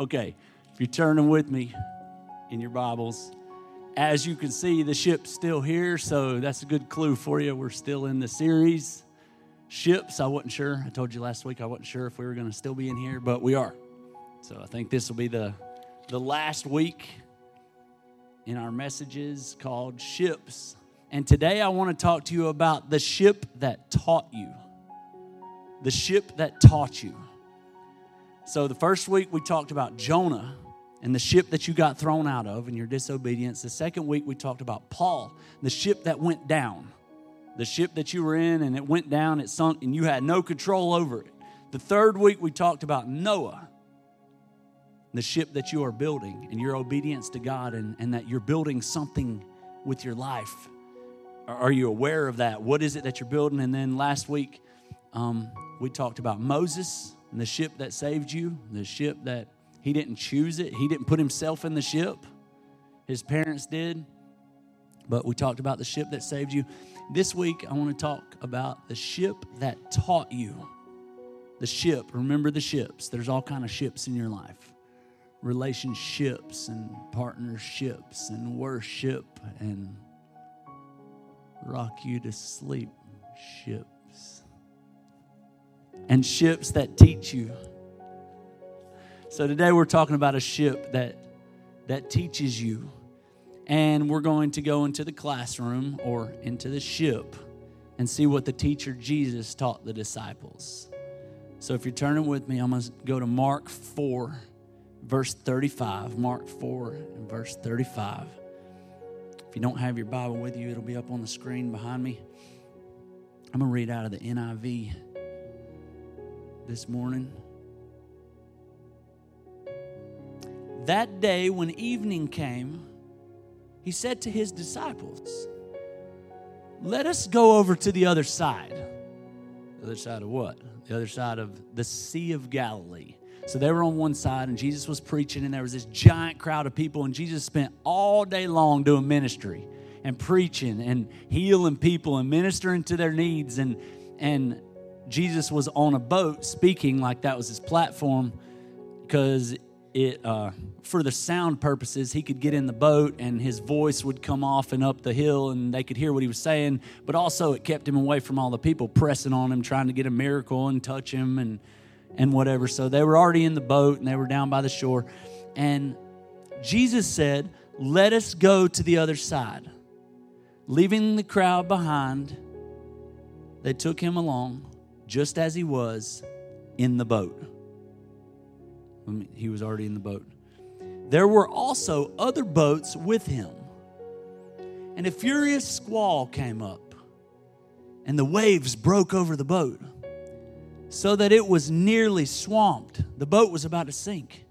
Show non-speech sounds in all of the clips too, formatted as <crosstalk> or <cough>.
Okay, if you're turning with me in your Bibles, as you can see, the ship's still here, so that's a good clue for you. We're still in the series. Ships, I wasn't sure. I told you last week I wasn't sure if we were going to still be in here, but we are. So I think this will be the, the last week in our messages called Ships. And today I want to talk to you about the ship that taught you. The ship that taught you. So the first week we talked about Jonah and the ship that you got thrown out of and your disobedience. The second week we talked about Paul, the ship that went down. The ship that you were in and it went down, it sunk, and you had no control over it. The third week we talked about Noah, the ship that you are building and your obedience to God, and, and that you're building something with your life. Are you aware of that? What is it that you're building? And then last week, um, we talked about Moses and the ship that saved you, the ship that he didn't choose it, he didn't put himself in the ship. His parents did. But we talked about the ship that saved you. This week, I want to talk about the ship that taught you. The ship, remember the ships. There's all kind of ships in your life relationships and partnerships and worship and rock you to sleep ships and ships that teach you so today we're talking about a ship that that teaches you and we're going to go into the classroom or into the ship and see what the teacher Jesus taught the disciples so if you're turning with me I'm going to go to Mark 4 verse 35. Mark 4 and verse 35. If you don't have your Bible with you, it'll be up on the screen behind me. I'm going to read out of the NIV this morning. That day, when evening came, he said to his disciples, Let us go over to the other side. The other side of what? The other side of the Sea of Galilee. So they were on one side, and Jesus was preaching, and there was this giant crowd of people, and Jesus spent all day long doing ministry and preaching and healing people and ministering to their needs. And, and Jesus was on a boat speaking like that was his platform because it uh, for the sound purposes he could get in the boat and his voice would come off and up the hill and they could hear what he was saying but also it kept him away from all the people pressing on him trying to get a miracle and touch him and and whatever. So they were already in the boat and they were down by the shore. And Jesus said, Let us go to the other side. Leaving the crowd behind, they took him along just as he was in the boat. He was already in the boat. There were also other boats with him. And a furious squall came up, and the waves broke over the boat so that it was nearly swamped. The boat was about to sink.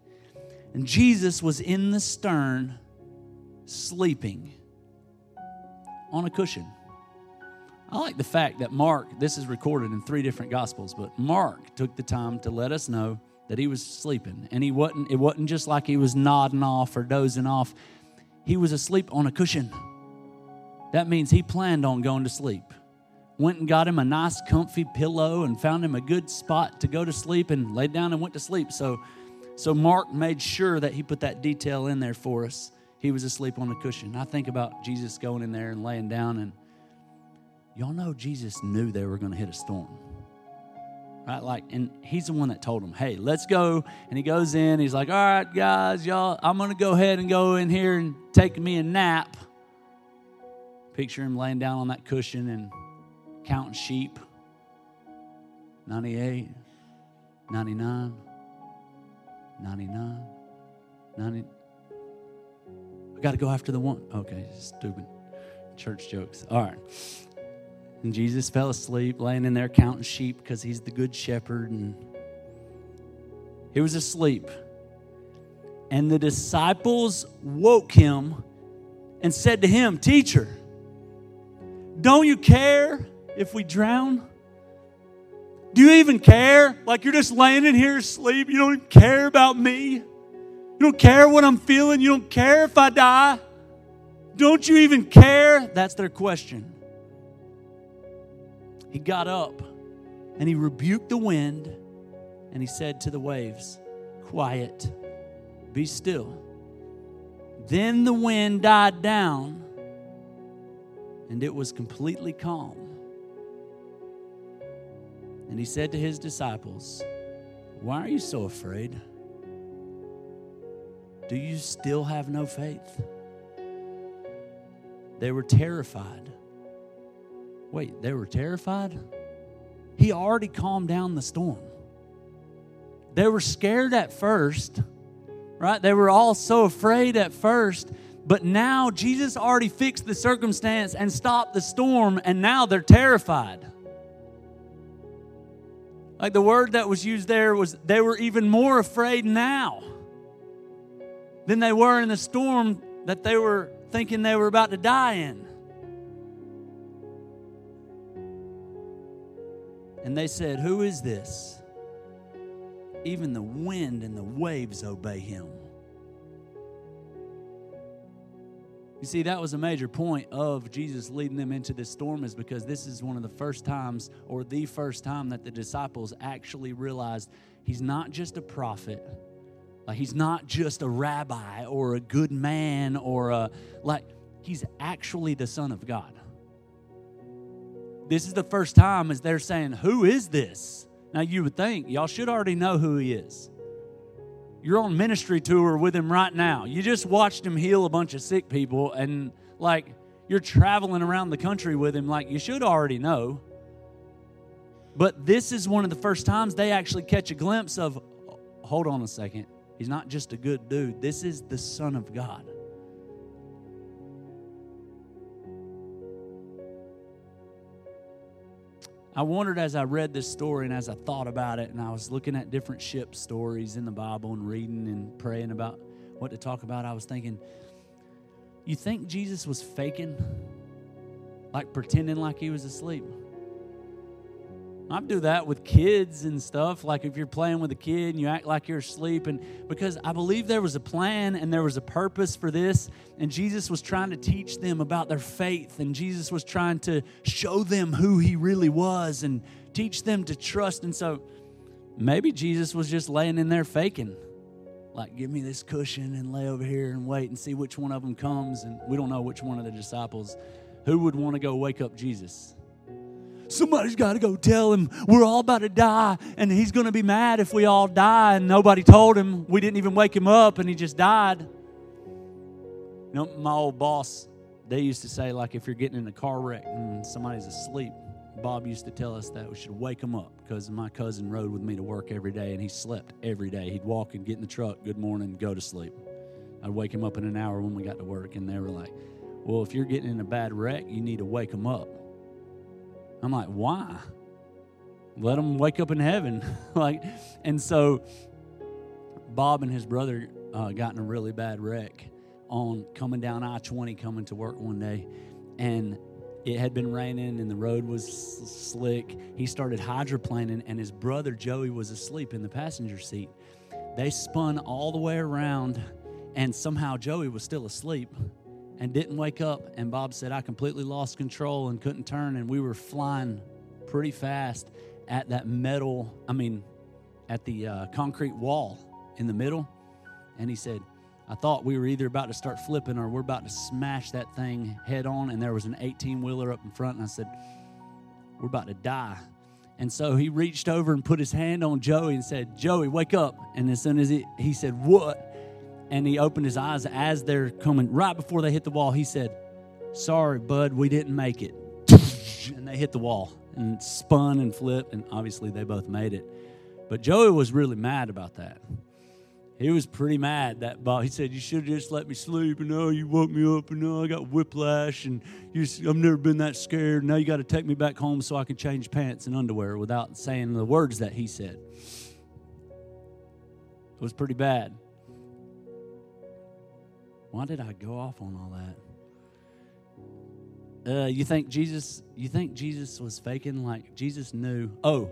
And Jesus was in the stern, sleeping on a cushion. I like the fact that Mark, this is recorded in three different gospels, but Mark took the time to let us know that he was sleeping. And he wasn't, it wasn't just like he was nodding off or dozing off. He was asleep on a cushion. That means he planned on going to sleep went and got him a nice comfy pillow and found him a good spot to go to sleep and laid down and went to sleep so so mark made sure that he put that detail in there for us he was asleep on the cushion i think about jesus going in there and laying down and y'all know jesus knew they were going to hit a storm right like and he's the one that told him hey let's go and he goes in he's like all right guys y'all i'm going to go ahead and go in here and take me a nap picture him laying down on that cushion and counting sheep 98, 99, 99, 90. I got to go after the one. Okay, stupid church jokes. All right. And Jesus fell asleep, laying in there counting sheep because he's the good shepherd. And he was asleep. And the disciples woke him and said to him, Teacher, don't you care if we drown? Do you even care? Like you're just laying in here asleep. You don't care about me. You don't care what I'm feeling. You don't care if I die. Don't you even care? That's their question. He got up and he rebuked the wind and he said to the waves, Quiet, Be still. Then the wind died down, and it was completely calm. And he said to his disciples, Why are you so afraid? Do you still have no faith? They were terrified. Wait, they were terrified? He already calmed down the storm. They were scared at first, right? They were all so afraid at first, but now Jesus already fixed the circumstance and stopped the storm, and now they're terrified. Like the word that was used there was they were even more afraid now than they were in the storm that they were thinking they were about to die in. And they said, Who is this? Even the wind and the waves obey him. You see, that was a major point of Jesus leading them into this storm, is because this is one of the first times, or the first time, that the disciples actually realized he's not just a prophet, like he's not just a rabbi or a good man, or a, like, he's actually the Son of God. This is the first time as they're saying, Who is this? Now, you would think y'all should already know who he is. You're on ministry tour with him right now. You just watched him heal a bunch of sick people, and like you're traveling around the country with him, like you should already know. But this is one of the first times they actually catch a glimpse of hold on a second. He's not just a good dude, this is the Son of God. I wondered as I read this story and as I thought about it, and I was looking at different ship stories in the Bible and reading and praying about what to talk about, I was thinking, you think Jesus was faking? Like pretending like he was asleep? I do that with kids and stuff. Like if you're playing with a kid and you act like you're asleep, and because I believe there was a plan and there was a purpose for this, and Jesus was trying to teach them about their faith, and Jesus was trying to show them who He really was and teach them to trust. And so maybe Jesus was just laying in there faking, like, give me this cushion and lay over here and wait and see which one of them comes. And we don't know which one of the disciples who would want to go wake up Jesus. Somebody's got to go tell him we're all about to die, and he's going to be mad if we all die, and nobody told him. We didn't even wake him up, and he just died. You know, my old boss, they used to say, like, if you're getting in a car wreck and somebody's asleep, Bob used to tell us that we should wake him up because my cousin rode with me to work every day, and he slept every day. He'd walk and get in the truck, good morning, go to sleep. I'd wake him up in an hour when we got to work, and they were like, well, if you're getting in a bad wreck, you need to wake him up I'm like, why? Let them wake up in heaven. <laughs> like, and so Bob and his brother uh, got in a really bad wreck on coming down I 20 coming to work one day. And it had been raining and the road was slick. He started hydroplaning, and his brother Joey was asleep in the passenger seat. They spun all the way around, and somehow Joey was still asleep and didn't wake up. And Bob said, I completely lost control and couldn't turn. And we were flying pretty fast at that metal, I mean, at the uh, concrete wall in the middle. And he said, I thought we were either about to start flipping or we're about to smash that thing head on. And there was an 18 wheeler up in front. And I said, We're about to die. And so he reached over and put his hand on Joey and said, Joey, wake up. And as soon as he, he said, What? And he opened his eyes as they're coming right before they hit the wall. He said, Sorry, bud, we didn't make it. <laughs> And they hit the wall and spun and flipped, and obviously they both made it. But Joey was really mad about that. He was pretty mad that Bob. He said, "You should have just let me sleep, and now you woke me up, and now I got whiplash, and I've never been that scared. Now you got to take me back home so I can change pants and underwear without saying the words that he said." It was pretty bad. Why did I go off on all that? Uh, you think Jesus? You think Jesus was faking? Like Jesus knew? Oh,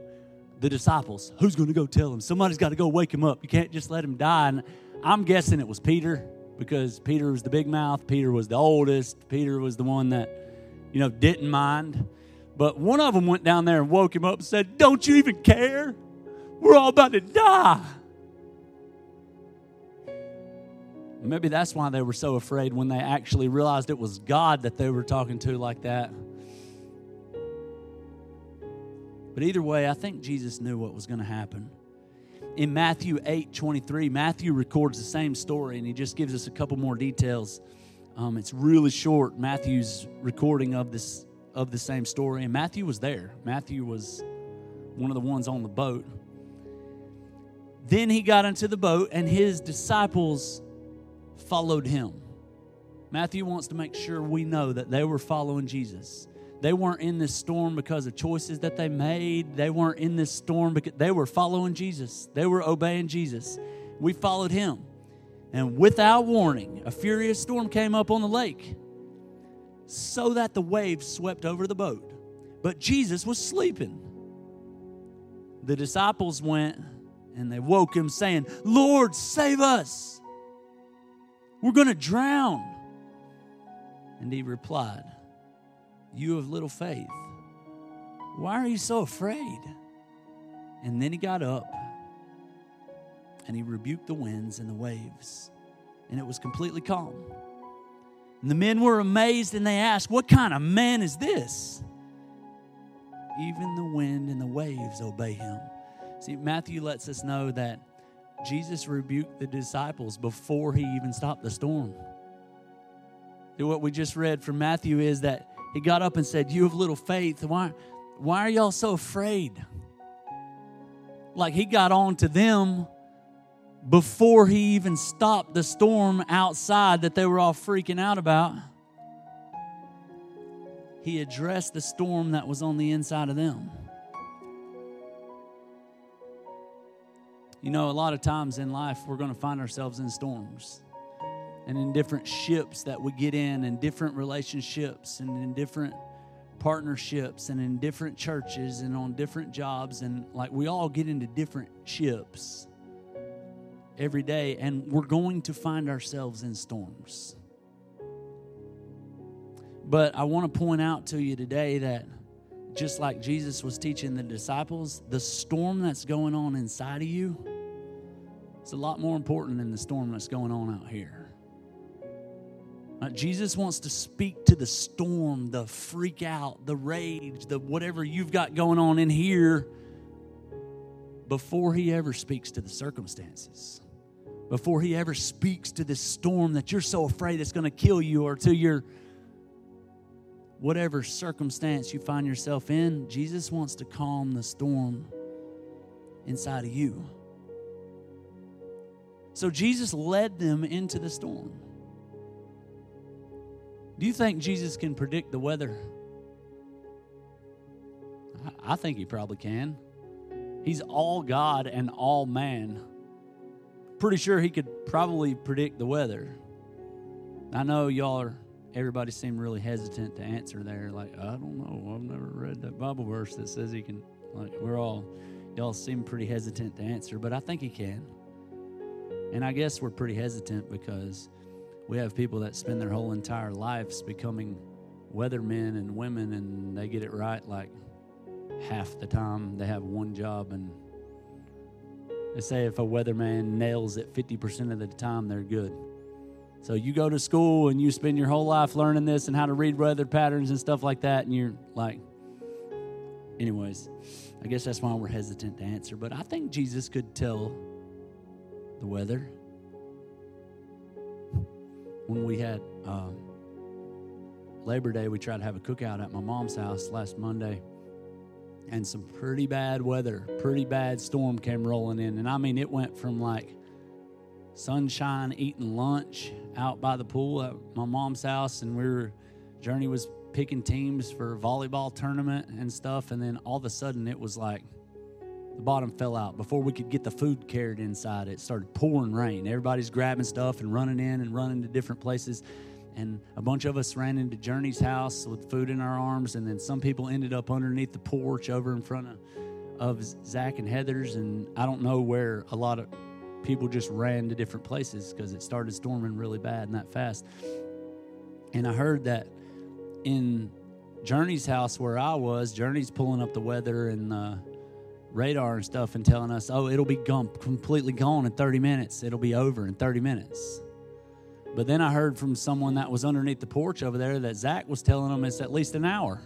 the disciples. Who's going to go tell him? Somebody's got to go wake him up. You can't just let him die. And I'm guessing it was Peter because Peter was the big mouth. Peter was the oldest. Peter was the one that, you know, didn't mind. But one of them went down there and woke him up and said, "Don't you even care? We're all about to die." Maybe that's why they were so afraid when they actually realized it was God that they were talking to like that. But either way, I think Jesus knew what was going to happen. In Matthew 8 23, Matthew records the same story and he just gives us a couple more details. Um, it's really short, Matthew's recording of this of the same story. And Matthew was there. Matthew was one of the ones on the boat. Then he got into the boat and his disciples followed him. Matthew wants to make sure we know that they were following Jesus. They weren't in this storm because of choices that they made. They weren't in this storm because they were following Jesus. They were obeying Jesus. We followed him. And without warning, a furious storm came up on the lake so that the waves swept over the boat. But Jesus was sleeping. The disciples went and they woke him, saying, Lord, save us. We're going to drown. And he replied, You have little faith. Why are you so afraid? And then he got up and he rebuked the winds and the waves, and it was completely calm. And the men were amazed and they asked, What kind of man is this? Even the wind and the waves obey him. See, Matthew lets us know that Jesus rebuked the disciples before he even stopped the storm. What we just read from Matthew is that he got up and said, You have little faith. Why, why are y'all so afraid? Like he got on to them before he even stopped the storm outside that they were all freaking out about. He addressed the storm that was on the inside of them. You know, a lot of times in life, we're going to find ourselves in storms and in different ships that we get in, and different relationships, and in different partnerships, and in different churches, and on different jobs. And like we all get into different ships every day, and we're going to find ourselves in storms. But I want to point out to you today that just like Jesus was teaching the disciples, the storm that's going on inside of you is a lot more important than the storm that's going on out here. Uh, Jesus wants to speak to the storm, the freak out, the rage, the whatever you've got going on in here before he ever speaks to the circumstances. Before he ever speaks to this storm that you're so afraid it's going to kill you or to your whatever circumstance you find yourself in, Jesus wants to calm the storm inside of you. So Jesus led them into the storm. Do you think Jesus can predict the weather? I think he probably can. He's all God and all man. Pretty sure he could probably predict the weather. I know y'all are everybody seemed really hesitant to answer there. Like, I don't know. I've never read that Bible verse that says he can. Like, we're all, y'all seem pretty hesitant to answer, but I think he can. And I guess we're pretty hesitant because we have people that spend their whole entire lives becoming weathermen and women, and they get it right like half the time. They have one job, and they say if a weatherman nails it 50% of the time, they're good. So you go to school and you spend your whole life learning this and how to read weather patterns and stuff like that, and you're like, anyways, I guess that's why we're hesitant to answer. But I think Jesus could tell the weather. When we had um, Labor Day, we tried to have a cookout at my mom's house last Monday, and some pretty bad weather, pretty bad storm came rolling in. And I mean, it went from like sunshine eating lunch out by the pool at my mom's house and we were journey was picking teams for volleyball tournament and stuff and then all of a sudden it was like the bottom fell out. Before we could get the food carried inside it started pouring rain. Everybody's grabbing stuff and running in and running to different places and a bunch of us ran into journey's house with food in our arms and then some people ended up underneath the porch over in front of, of zach and heather's and i don't know where a lot of people just ran to different places because it started storming really bad and that fast. And I heard that in Journey's house where I was, Journey's pulling up the weather and the radar and stuff and telling us, oh, it'll be completely gone in 30 minutes. It'll be over in 30 minutes. But then I heard from someone that was underneath the porch over there that Zach was telling them it's at least an hour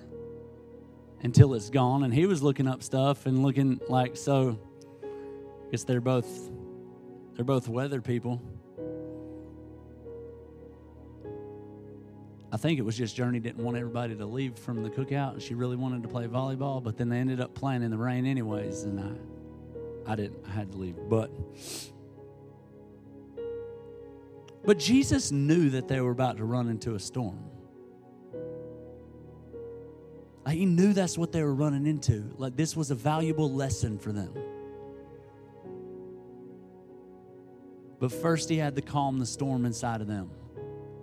until it's gone. And he was looking up stuff and looking like, so I guess they're both they're both weather people. I think it was just Journey didn't want everybody to leave from the cookout, and she really wanted to play volleyball. But then they ended up playing in the rain anyways, and I, I didn't. I had to leave. But, but Jesus knew that they were about to run into a storm. He knew that's what they were running into. Like this was a valuable lesson for them. But first, he had to calm the storm inside of them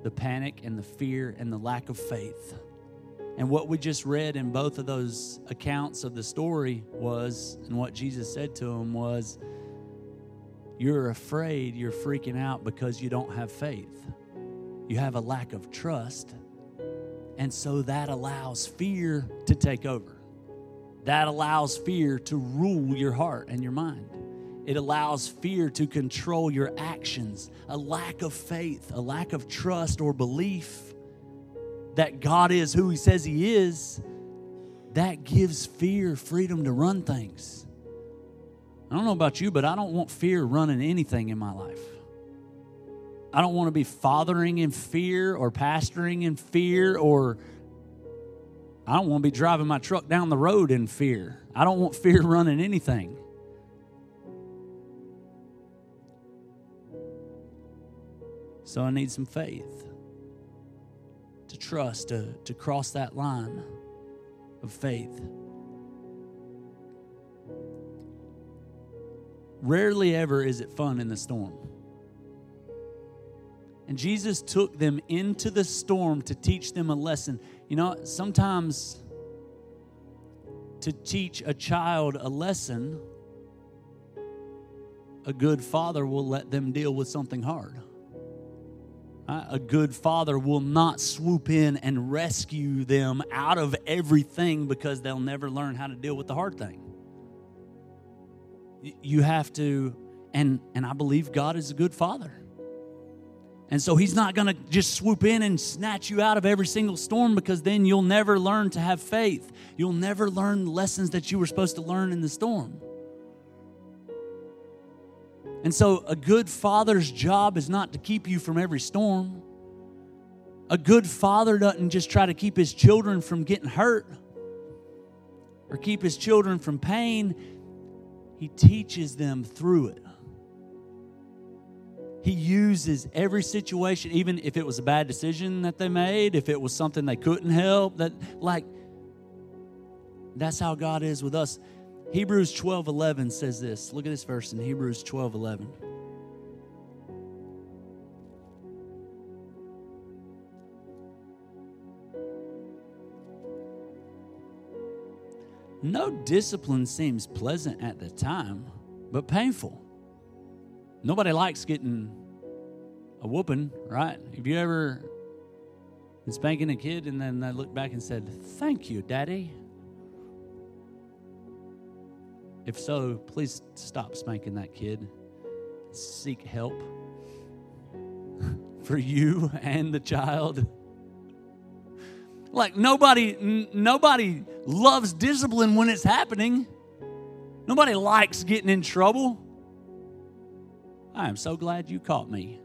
the panic and the fear and the lack of faith. And what we just read in both of those accounts of the story was, and what Jesus said to them was, You're afraid, you're freaking out because you don't have faith. You have a lack of trust. And so that allows fear to take over. That allows fear to rule your heart and your mind. It allows fear to control your actions, a lack of faith, a lack of trust or belief that God is who He says He is. That gives fear freedom to run things. I don't know about you, but I don't want fear running anything in my life. I don't want to be fathering in fear or pastoring in fear or I don't want to be driving my truck down the road in fear. I don't want fear <laughs> running anything. So I need some faith to trust, to, to cross that line of faith. Rarely ever is it fun in the storm. And Jesus took them into the storm to teach them a lesson. You know, sometimes to teach a child a lesson, a good father will let them deal with something hard. A good father will not swoop in and rescue them out of everything because they'll never learn how to deal with the hard thing. You have to, and, and I believe God is a good father. And so he's not going to just swoop in and snatch you out of every single storm because then you'll never learn to have faith. You'll never learn lessons that you were supposed to learn in the storm. And so, a good father's job is not to keep you from every storm. A good father doesn't just try to keep his children from getting hurt or keep his children from pain, he teaches them through it. He uses every situation, even if it was a bad decision that they made, if it was something they couldn't help, that, like, that's how God is with us. Hebrews 12 11 says this. Look at this verse in Hebrews 12 11. No discipline seems pleasant at the time, but painful. Nobody likes getting a whooping, right? Have you ever been spanking a kid and then they look back and said, Thank you, Daddy? If so, please stop spanking that kid. Seek help <laughs> for you and the child. Like nobody n- nobody loves discipline when it's happening. Nobody likes getting in trouble. I am so glad you caught me.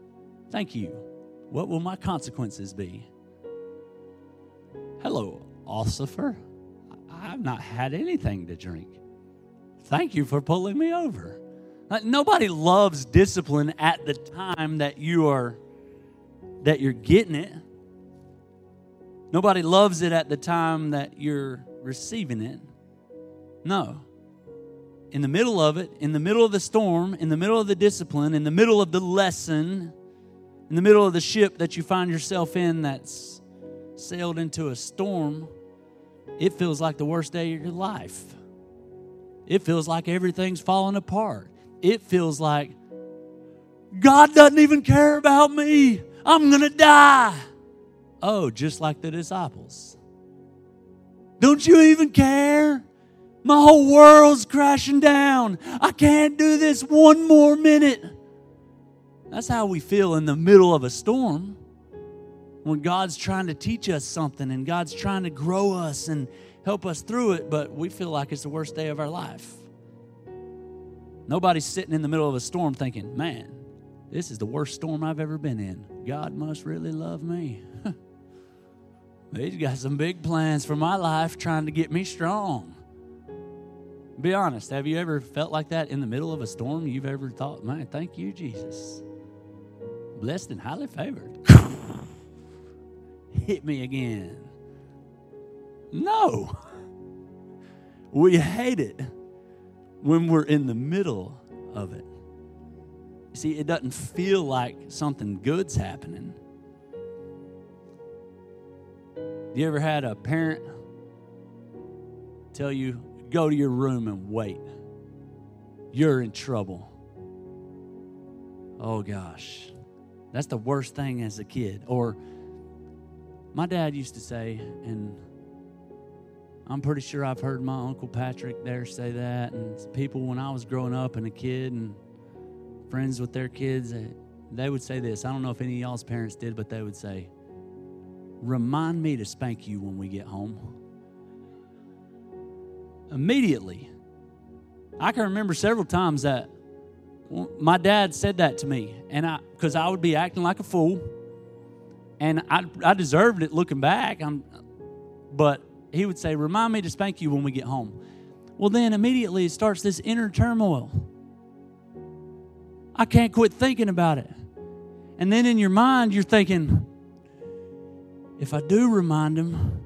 Thank you. What will my consequences be? Hello, Ossifer. I've not had anything to drink. Thank you for pulling me over. Uh, nobody loves discipline at the time that you are that you're getting it. Nobody loves it at the time that you're receiving it. No. In the middle of it, in the middle of the storm, in the middle of the discipline, in the middle of the lesson, in the middle of the ship that you find yourself in that's sailed into a storm, it feels like the worst day of your life. It feels like everything's falling apart. It feels like God doesn't even care about me. I'm going to die. Oh, just like the disciples. Don't you even care? My whole world's crashing down. I can't do this one more minute. That's how we feel in the middle of a storm. when God's trying to teach us something and God's trying to grow us and help us through it, but we feel like it's the worst day of our life. Nobody's sitting in the middle of a storm thinking, man, this is the worst storm I've ever been in. God must really love me. <laughs> He's got some big plans for my life trying to get me strong. Be honest, have you ever felt like that in the middle of a storm? You've ever thought, man, thank you, Jesus. Blessed and highly favored. <laughs> Hit me again. No. We hate it when we're in the middle of it. See, it doesn't feel like something good's happening. You ever had a parent tell you, go to your room and wait? You're in trouble. Oh gosh. That's the worst thing as a kid. Or my dad used to say, and I'm pretty sure I've heard my Uncle Patrick there say that, and people when I was growing up and a kid and friends with their kids, eh, they would say this. I don't know if any of y'all's parents did, but they would say, Remind me to spank you when we get home. Immediately. I can remember several times that my dad said that to me, and I, because I would be acting like a fool, and I, I deserved it looking back. I'm, but he would say, Remind me to spank you when we get home. Well, then immediately it starts this inner turmoil. I can't quit thinking about it. And then in your mind, you're thinking, if I do remind him,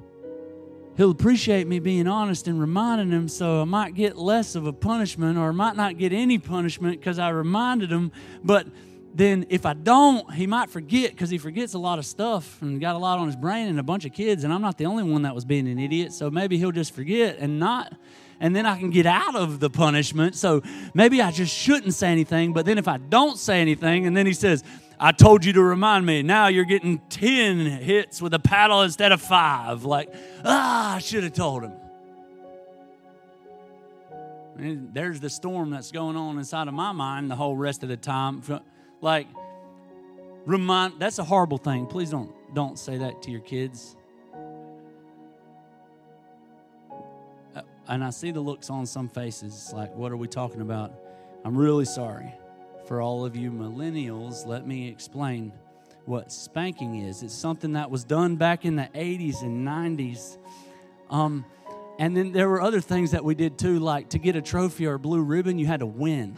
he'll appreciate me being honest and reminding him, so I might get less of a punishment or might not get any punishment because I reminded him. But then if I don't, he might forget because he forgets a lot of stuff and got a lot on his brain and a bunch of kids, and I'm not the only one that was being an idiot, so maybe he'll just forget and not and then I can get out of the punishment. So maybe I just shouldn't say anything. But then if I don't say anything, and then he says, I told you to remind me. Now you're getting 10 hits with a paddle instead of five. Like, ah, I should have told him. And there's the storm that's going on inside of my mind the whole rest of the time. Like, remind that's a horrible thing. Please don't don't say that to your kids. Uh, and I see the looks on some faces like, what are we talking about? I'm really sorry. For all of you millennials, let me explain what spanking is. It's something that was done back in the 80s and 90s. Um, and then there were other things that we did too, like to get a trophy or a blue ribbon, you had to win.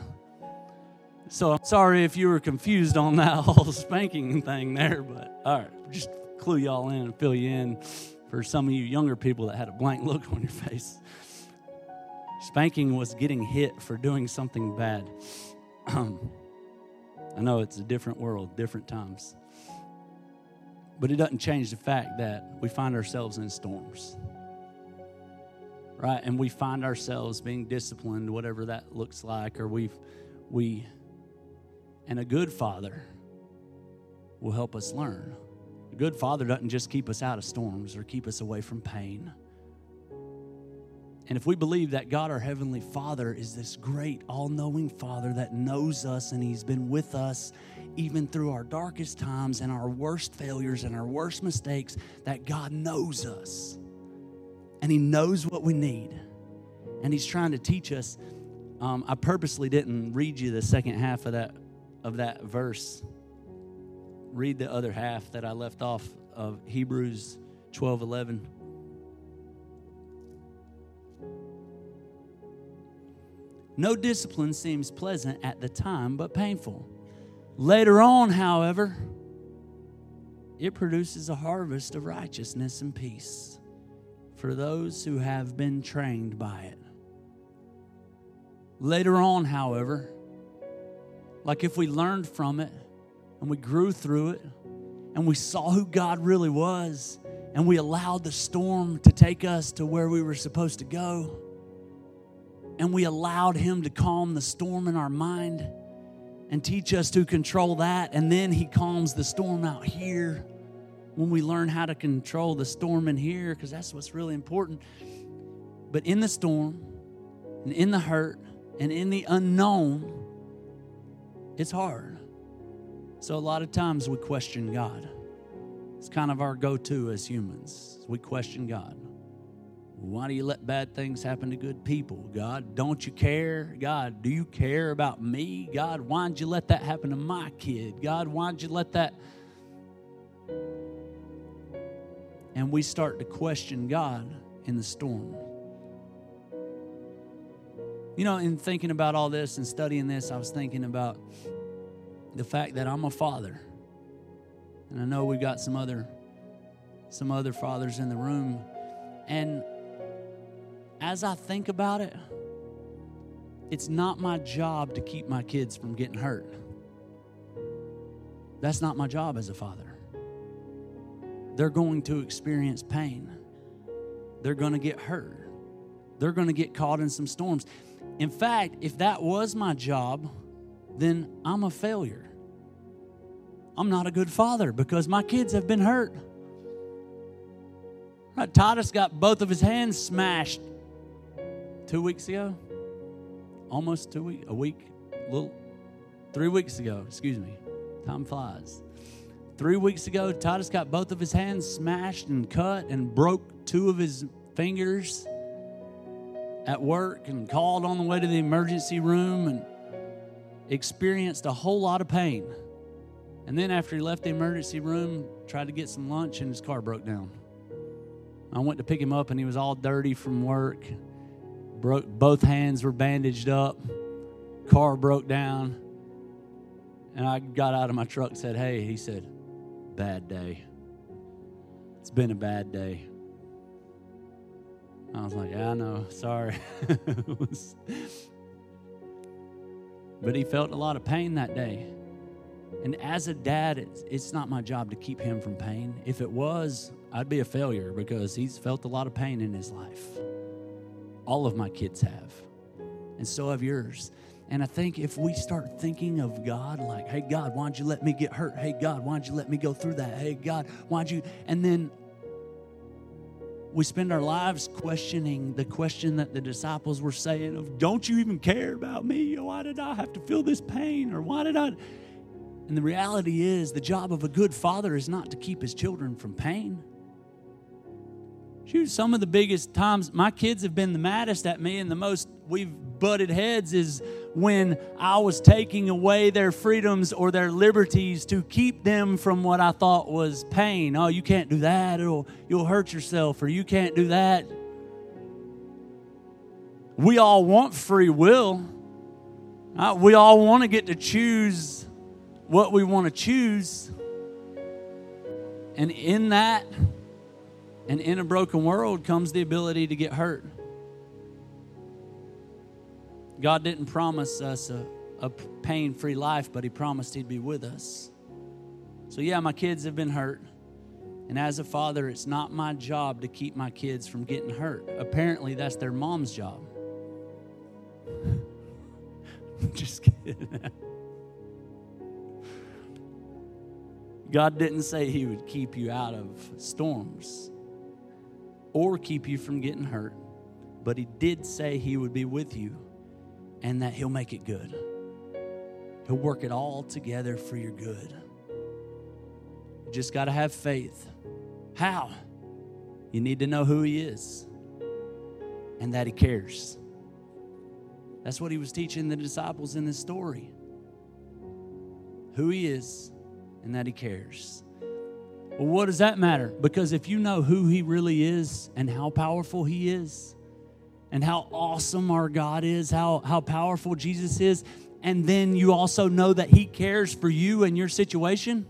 So I'm sorry if you were confused on that <laughs> whole spanking thing there, but all right, just clue y'all in and fill you in for some of you younger people that had a blank look on your face. Spanking was getting hit for doing something bad. <clears throat> I know it's a different world, different times. But it doesn't change the fact that we find ourselves in storms. Right? And we find ourselves being disciplined, whatever that looks like, or we we and a good father will help us learn. A good father doesn't just keep us out of storms or keep us away from pain. And if we believe that God, our Heavenly Father, is this great, all knowing Father that knows us and He's been with us even through our darkest times and our worst failures and our worst mistakes, that God knows us and He knows what we need. And He's trying to teach us. Um, I purposely didn't read you the second half of that of that verse. Read the other half that I left off of Hebrews 12 11. No discipline seems pleasant at the time, but painful. Later on, however, it produces a harvest of righteousness and peace for those who have been trained by it. Later on, however, like if we learned from it and we grew through it and we saw who God really was and we allowed the storm to take us to where we were supposed to go and we allowed Him to calm the storm in our mind and teach us to control that. And then He calms the storm out here when we learn how to control the storm in here, because that's what's really important. But in the storm, and in the hurt, and in the unknown, it's hard. So a lot of times we question God. It's kind of our go to as humans. We question God. Why do you let bad things happen to good people? God, don't you care? God, do you care about me? God, why'd you let that happen to my kid? God, why'd you let that? And we start to question God in the storm. You know, in thinking about all this and studying this, I was thinking about the fact that I'm a father. And I know we've got some other some other fathers in the room. And as I think about it, it's not my job to keep my kids from getting hurt. That's not my job as a father. They're going to experience pain. They're going to get hurt. They're going to get caught in some storms. In fact, if that was my job, then I'm a failure. I'm not a good father because my kids have been hurt. Right, Titus got both of his hands smashed two weeks ago, almost two weeks, a week, little, three weeks ago, excuse me. Time flies. Three weeks ago, Titus got both of his hands smashed and cut and broke two of his fingers at work and called on the way to the emergency room and experienced a whole lot of pain. And then after he left the emergency room, tried to get some lunch and his car broke down. I went to pick him up and he was all dirty from work. Broke both hands were bandaged up. Car broke down. And i got out of my truck and said hey he said bad day. It's been a bad day. I was like yeah i know. Sorry <laughs> but he felt a lot of pain that day and as a dad it's, it's not my job to keep him from pain if it was i'd be a failure because he's felt a lot of pain in his life all of my kids have, and so have yours. And I think if we start thinking of God like, hey, God, why'd you let me get hurt? Hey, God, why'd you let me go through that? Hey, God, why'd you? And then we spend our lives questioning the question that the disciples were saying of, don't you even care about me? Why did I have to feel this pain? Or why did I? And the reality is, the job of a good father is not to keep his children from pain. Shoot, some of the biggest times my kids have been the maddest at me and the most we've butted heads is when I was taking away their freedoms or their liberties to keep them from what I thought was pain. Oh, you can't do that, It'll, you'll hurt yourself, or you can't do that. We all want free will. We all want to get to choose what we want to choose. And in that, and in a broken world comes the ability to get hurt. God didn't promise us a, a pain free life, but He promised He'd be with us. So, yeah, my kids have been hurt. And as a father, it's not my job to keep my kids from getting hurt. Apparently, that's their mom's job. <laughs> Just kidding. God didn't say He would keep you out of storms or keep you from getting hurt. But He did say He would be with you and that He'll make it good. He'll work it all together for your good. You just got to have faith. How? You need to know who He is and that He cares. That's what He was teaching the disciples in this story who He is and that He cares. Well, what does that matter? Because if you know who He really is and how powerful He is, and how awesome our God is, how, how powerful Jesus is, and then you also know that He cares for you and your situation.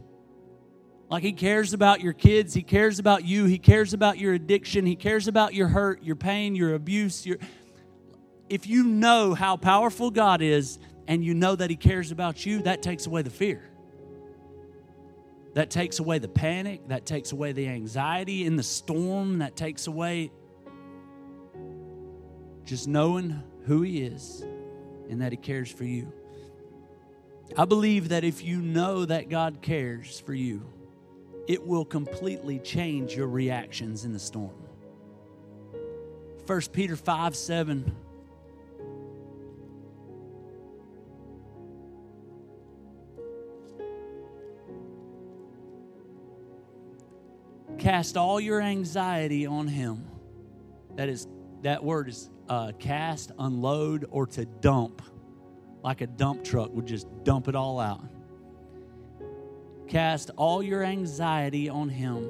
Like He cares about your kids, He cares about you, He cares about your addiction, He cares about your hurt, your pain, your abuse. Your... If you know how powerful God is and you know that He cares about you, that takes away the fear. That takes away the panic, that takes away the anxiety in the storm, that takes away just knowing who He is and that He cares for you. I believe that if you know that God cares for you, it will completely change your reactions in the storm. 1 Peter 5 7 Cast all your anxiety on him. That is that word is uh, cast, unload, or to dump. Like a dump truck would just dump it all out. Cast all your anxiety on him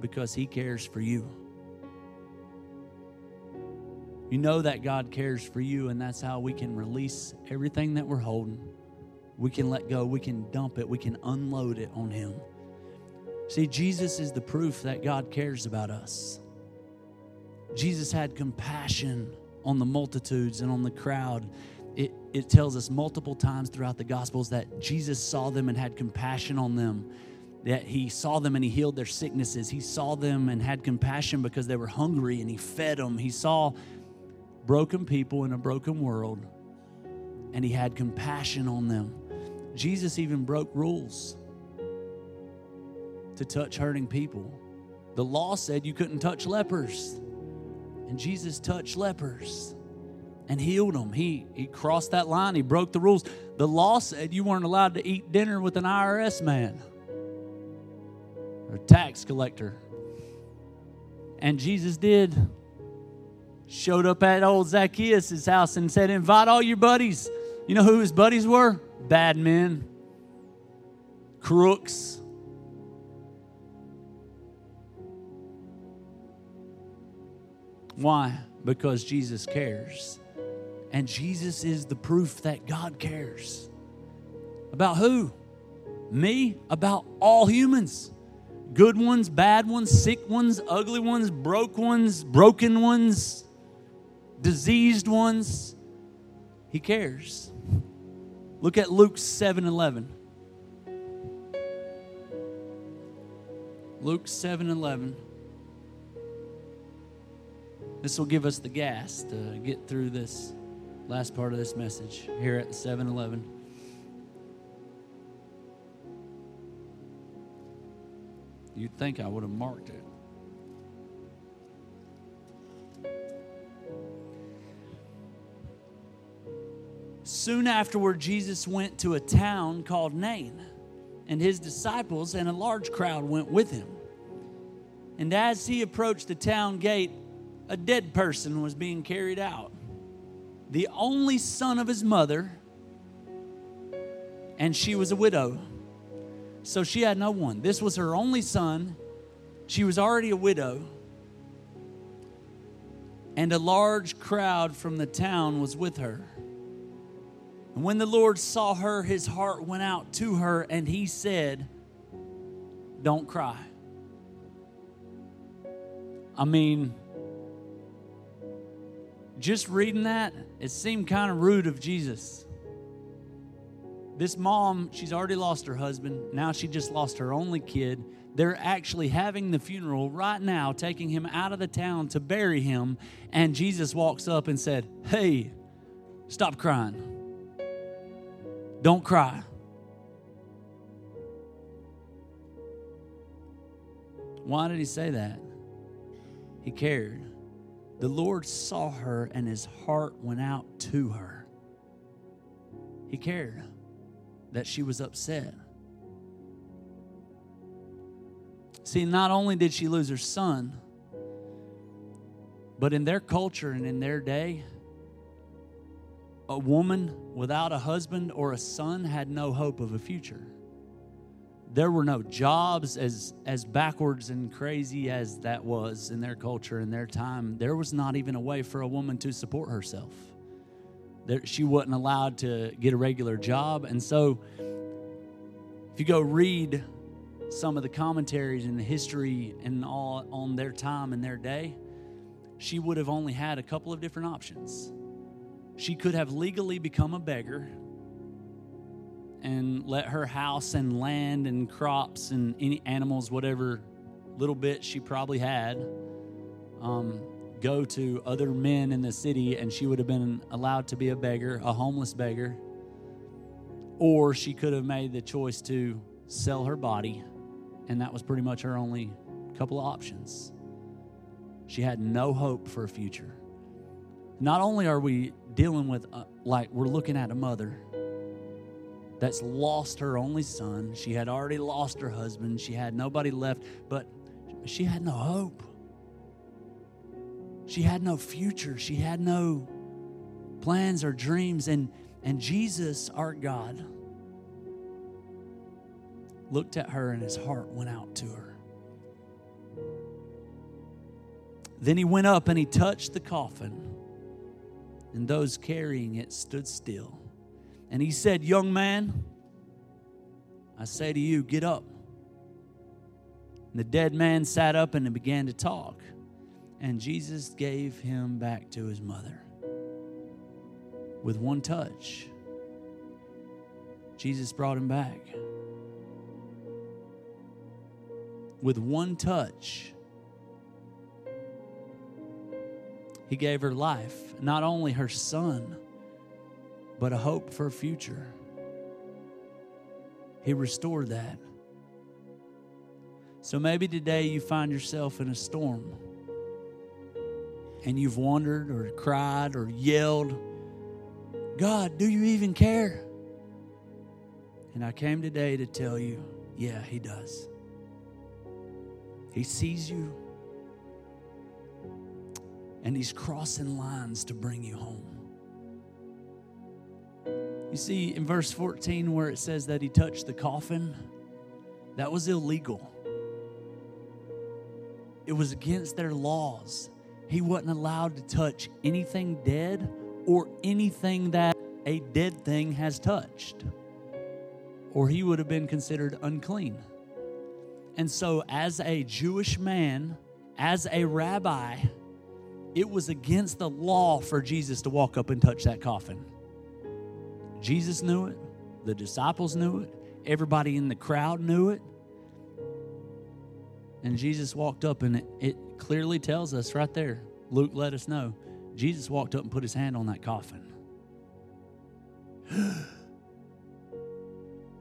because he cares for you. You know that God cares for you, and that's how we can release everything that we're holding. We can let go, we can dump it, we can unload it on Him. See, Jesus is the proof that God cares about us. Jesus had compassion on the multitudes and on the crowd. It, it tells us multiple times throughout the Gospels that Jesus saw them and had compassion on them that he saw them and he healed their sicknesses. He saw them and had compassion because they were hungry and he fed them. He saw broken people in a broken world, and he had compassion on them. Jesus even broke rules to touch hurting people. The law said you couldn't touch lepers, and Jesus touched lepers and healed them. He, he crossed that line, he broke the rules. The law said you weren't allowed to eat dinner with an IRS man or tax collector. And Jesus did showed up at old Zacchaeus' house and said, Invite all your buddies. You know who his buddies were? Bad men, crooks. Why? Because Jesus cares. And Jesus is the proof that God cares. About who? Me? About all humans. Good ones, bad ones, sick ones, ugly ones, broke ones, broken ones, diseased ones. He cares. Look at Luke 7 11. Luke 7 11. This will give us the gas to get through this last part of this message here at the 7 Eleven. You'd think I would have marked it. Soon afterward, Jesus went to a town called Nain, and his disciples and a large crowd went with him. And as he approached the town gate, a dead person was being carried out, the only son of his mother, and she was a widow. So she had no one. This was her only son. She was already a widow. And a large crowd from the town was with her. And when the Lord saw her, his heart went out to her, and he said, Don't cry. I mean, just reading that, it seemed kind of rude of Jesus. This mom, she's already lost her husband. Now she just lost her only kid. They're actually having the funeral right now, taking him out of the town to bury him. And Jesus walks up and said, Hey, stop crying. Don't cry. Why did he say that? He cared. The Lord saw her and his heart went out to her. He cared that she was upset. See, not only did she lose her son, but in their culture and in their day, a woman without a husband or a son had no hope of a future. There were no jobs as as backwards and crazy as that was in their culture in their time. There was not even a way for a woman to support herself. There, she wasn't allowed to get a regular job, and so if you go read some of the commentaries and the history and all on their time and their day, she would have only had a couple of different options she could have legally become a beggar and let her house and land and crops and any animals, whatever little bit she probably had, um, go to other men in the city, and she would have been allowed to be a beggar, a homeless beggar. Or she could have made the choice to sell her body, and that was pretty much her only couple of options. She had no hope for a future. Not only are we dealing with, uh, like, we're looking at a mother that's lost her only son. She had already lost her husband. She had nobody left, but she had no hope. She had no future. She had no plans or dreams. And, and Jesus, our God, looked at her and his heart went out to her. Then he went up and he touched the coffin, and those carrying it stood still. And he said, Young man, I say to you, get up. And the dead man sat up and began to talk. And Jesus gave him back to his mother with one touch. Jesus brought him back. With one touch, he gave her life, not only her son but a hope for a future. He restored that. So maybe today you find yourself in a storm and you've wondered or cried or yelled, God, do you even care? And I came today to tell you, yeah, He does. He sees you and He's crossing lines to bring you home. You see, in verse 14, where it says that he touched the coffin, that was illegal. It was against their laws. He wasn't allowed to touch anything dead or anything that a dead thing has touched, or he would have been considered unclean. And so, as a Jewish man, as a rabbi, it was against the law for Jesus to walk up and touch that coffin. Jesus knew it, the disciples knew it, everybody in the crowd knew it. And Jesus walked up, and it, it clearly tells us right there. Luke let us know. Jesus walked up and put his hand on that coffin. <gasps>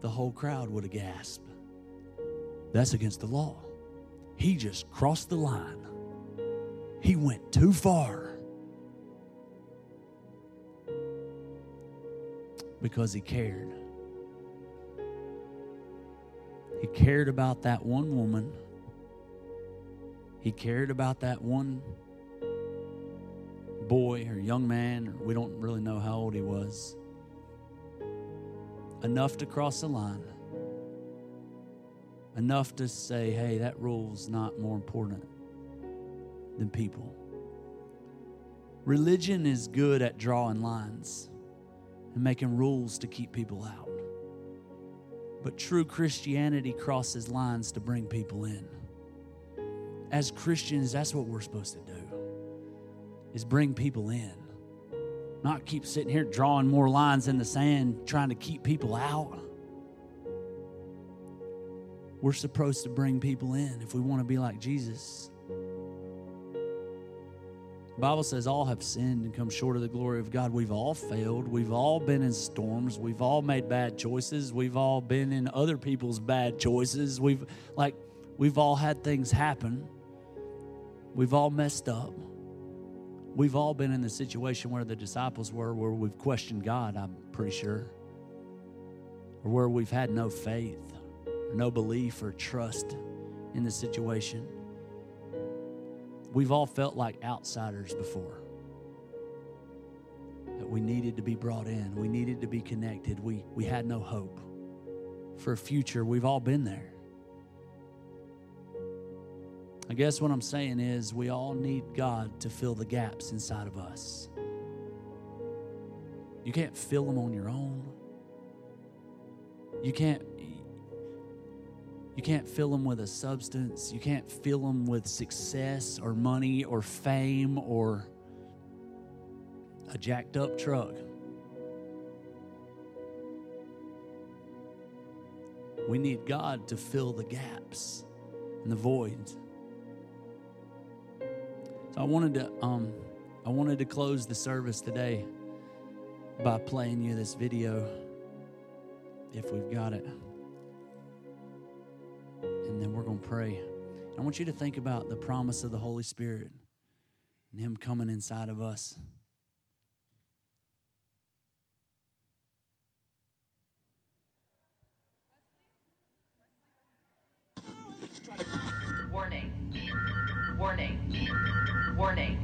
the whole crowd would have gasped. That's against the law. He just crossed the line. He went too far. Because he cared. He cared about that one woman. He cared about that one boy or young man, or we don't really know how old he was. Enough to cross the line. Enough to say, hey, that rule's not more important than people. Religion is good at drawing lines and making rules to keep people out. But true Christianity crosses lines to bring people in. As Christians, that's what we're supposed to do. Is bring people in. Not keep sitting here drawing more lines in the sand trying to keep people out. We're supposed to bring people in if we want to be like Jesus. Bible says all have sinned and come short of the glory of God. We've all failed. We've all been in storms. We've all made bad choices. We've all been in other people's bad choices. We've like we've all had things happen. We've all messed up. We've all been in the situation where the disciples were where we've questioned God, I'm pretty sure. Or where we've had no faith, no belief or trust in the situation. We've all felt like outsiders before. That we needed to be brought in, we needed to be connected. We, we had no hope for a future. We've all been there. I guess what I'm saying is we all need God to fill the gaps inside of us. You can't fill them on your own. You can't you can't fill them with a substance. You can't fill them with success or money or fame or a jacked up truck. We need God to fill the gaps and the voids. So I wanted to um, I wanted to close the service today by playing you this video if we've got it and then we're going to pray. I want you to think about the promise of the Holy Spirit and Him coming inside of us. Warning. Warning. Warning.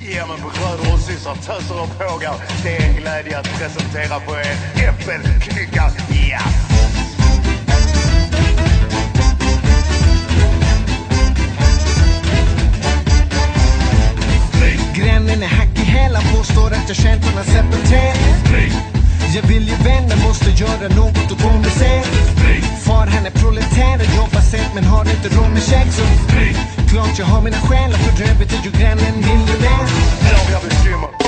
Ja, men på Grön Rossis av töser och pågar. Det är en glädje att presentera för er äppelknyckar. Yeah. Grannen är hack i hälar, påstår att jag känt honom sepultär Jag vill ju vända, måste göra något åt hon ser Far han är proletär och jobbar sent men har inte råd med käk så Klart jag har mina själar, för övrigt är ju grannen miljonär. Nu har jag bekymmer.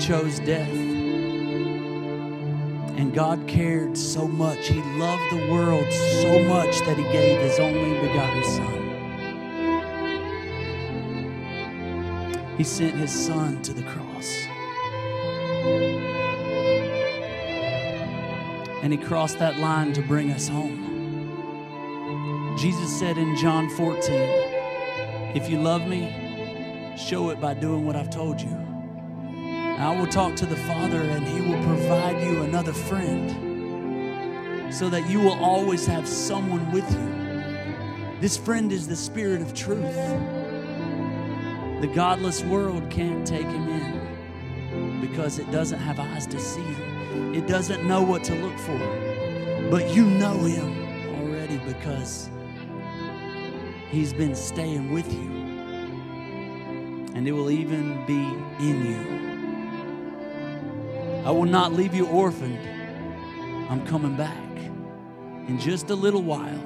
Chose death. And God cared so much. He loved the world so much that He gave His only begotten Son. He sent His Son to the cross. And He crossed that line to bring us home. Jesus said in John 14, If you love me, show it by doing what I've told you. I will talk to the Father, and He will provide you another friend so that you will always have someone with you. This friend is the Spirit of truth. The godless world can't take Him in because it doesn't have eyes to see Him, it doesn't know what to look for. But you know Him already because He's been staying with you, and it will even be in you. I will not leave you orphaned. I'm coming back. In just a little while,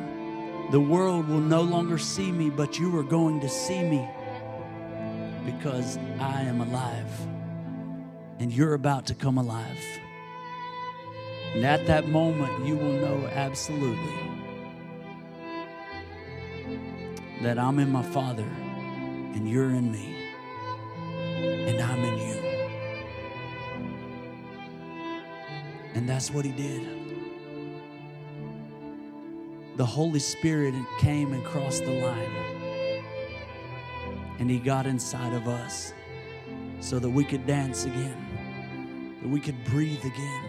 the world will no longer see me, but you are going to see me because I am alive and you're about to come alive. And at that moment, you will know absolutely that I'm in my Father and you're in me and I'm in you. And that's what he did. The Holy Spirit came and crossed the line. And he got inside of us so that we could dance again, that we could breathe again,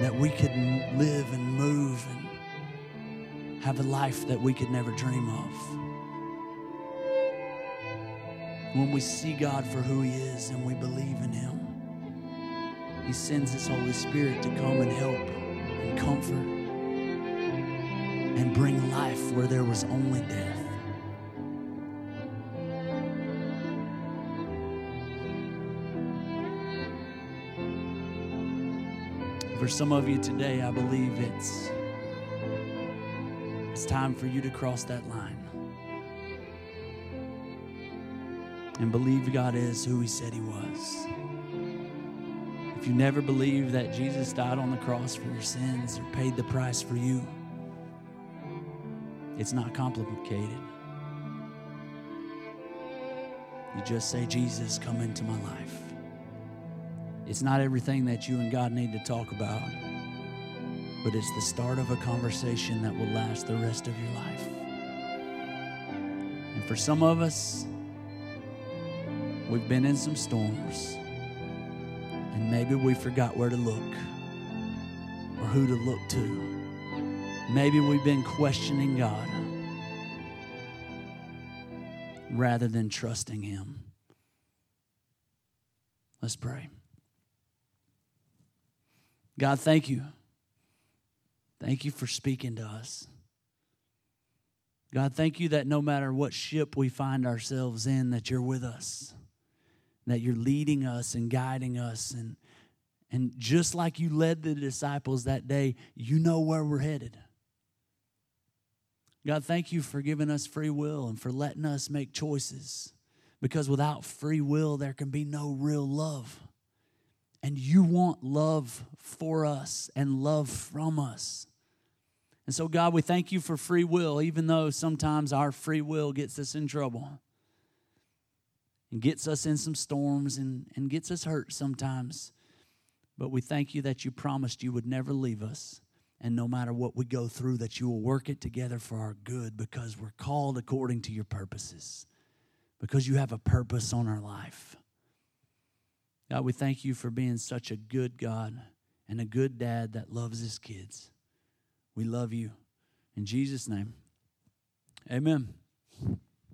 that we could live and move and have a life that we could never dream of. When we see God for who he is and we believe in him, he sends His Holy Spirit to come and help and comfort and bring life where there was only death. For some of you today, I believe it's it's time for you to cross that line and believe God is who He said He was. You never believe that Jesus died on the cross for your sins or paid the price for you, it's not complicated. You just say, Jesus, come into my life. It's not everything that you and God need to talk about, but it's the start of a conversation that will last the rest of your life. And for some of us, we've been in some storms. And maybe we forgot where to look or who to look to. Maybe we've been questioning God rather than trusting Him. Let's pray. God, thank you. Thank you for speaking to us. God, thank you that no matter what ship we find ourselves in, that you're with us, that you're leading us and guiding us. And, and just like you led the disciples that day, you know where we're headed. God, thank you for giving us free will and for letting us make choices. Because without free will, there can be no real love. And you want love for us and love from us. And so, God, we thank you for free will, even though sometimes our free will gets us in trouble and gets us in some storms and, and gets us hurt sometimes. But we thank you that you promised you would never leave us. And no matter what we go through, that you will work it together for our good because we're called according to your purposes, because you have a purpose on our life. God, we thank you for being such a good God and a good dad that loves his kids. We love you. In Jesus' name, amen.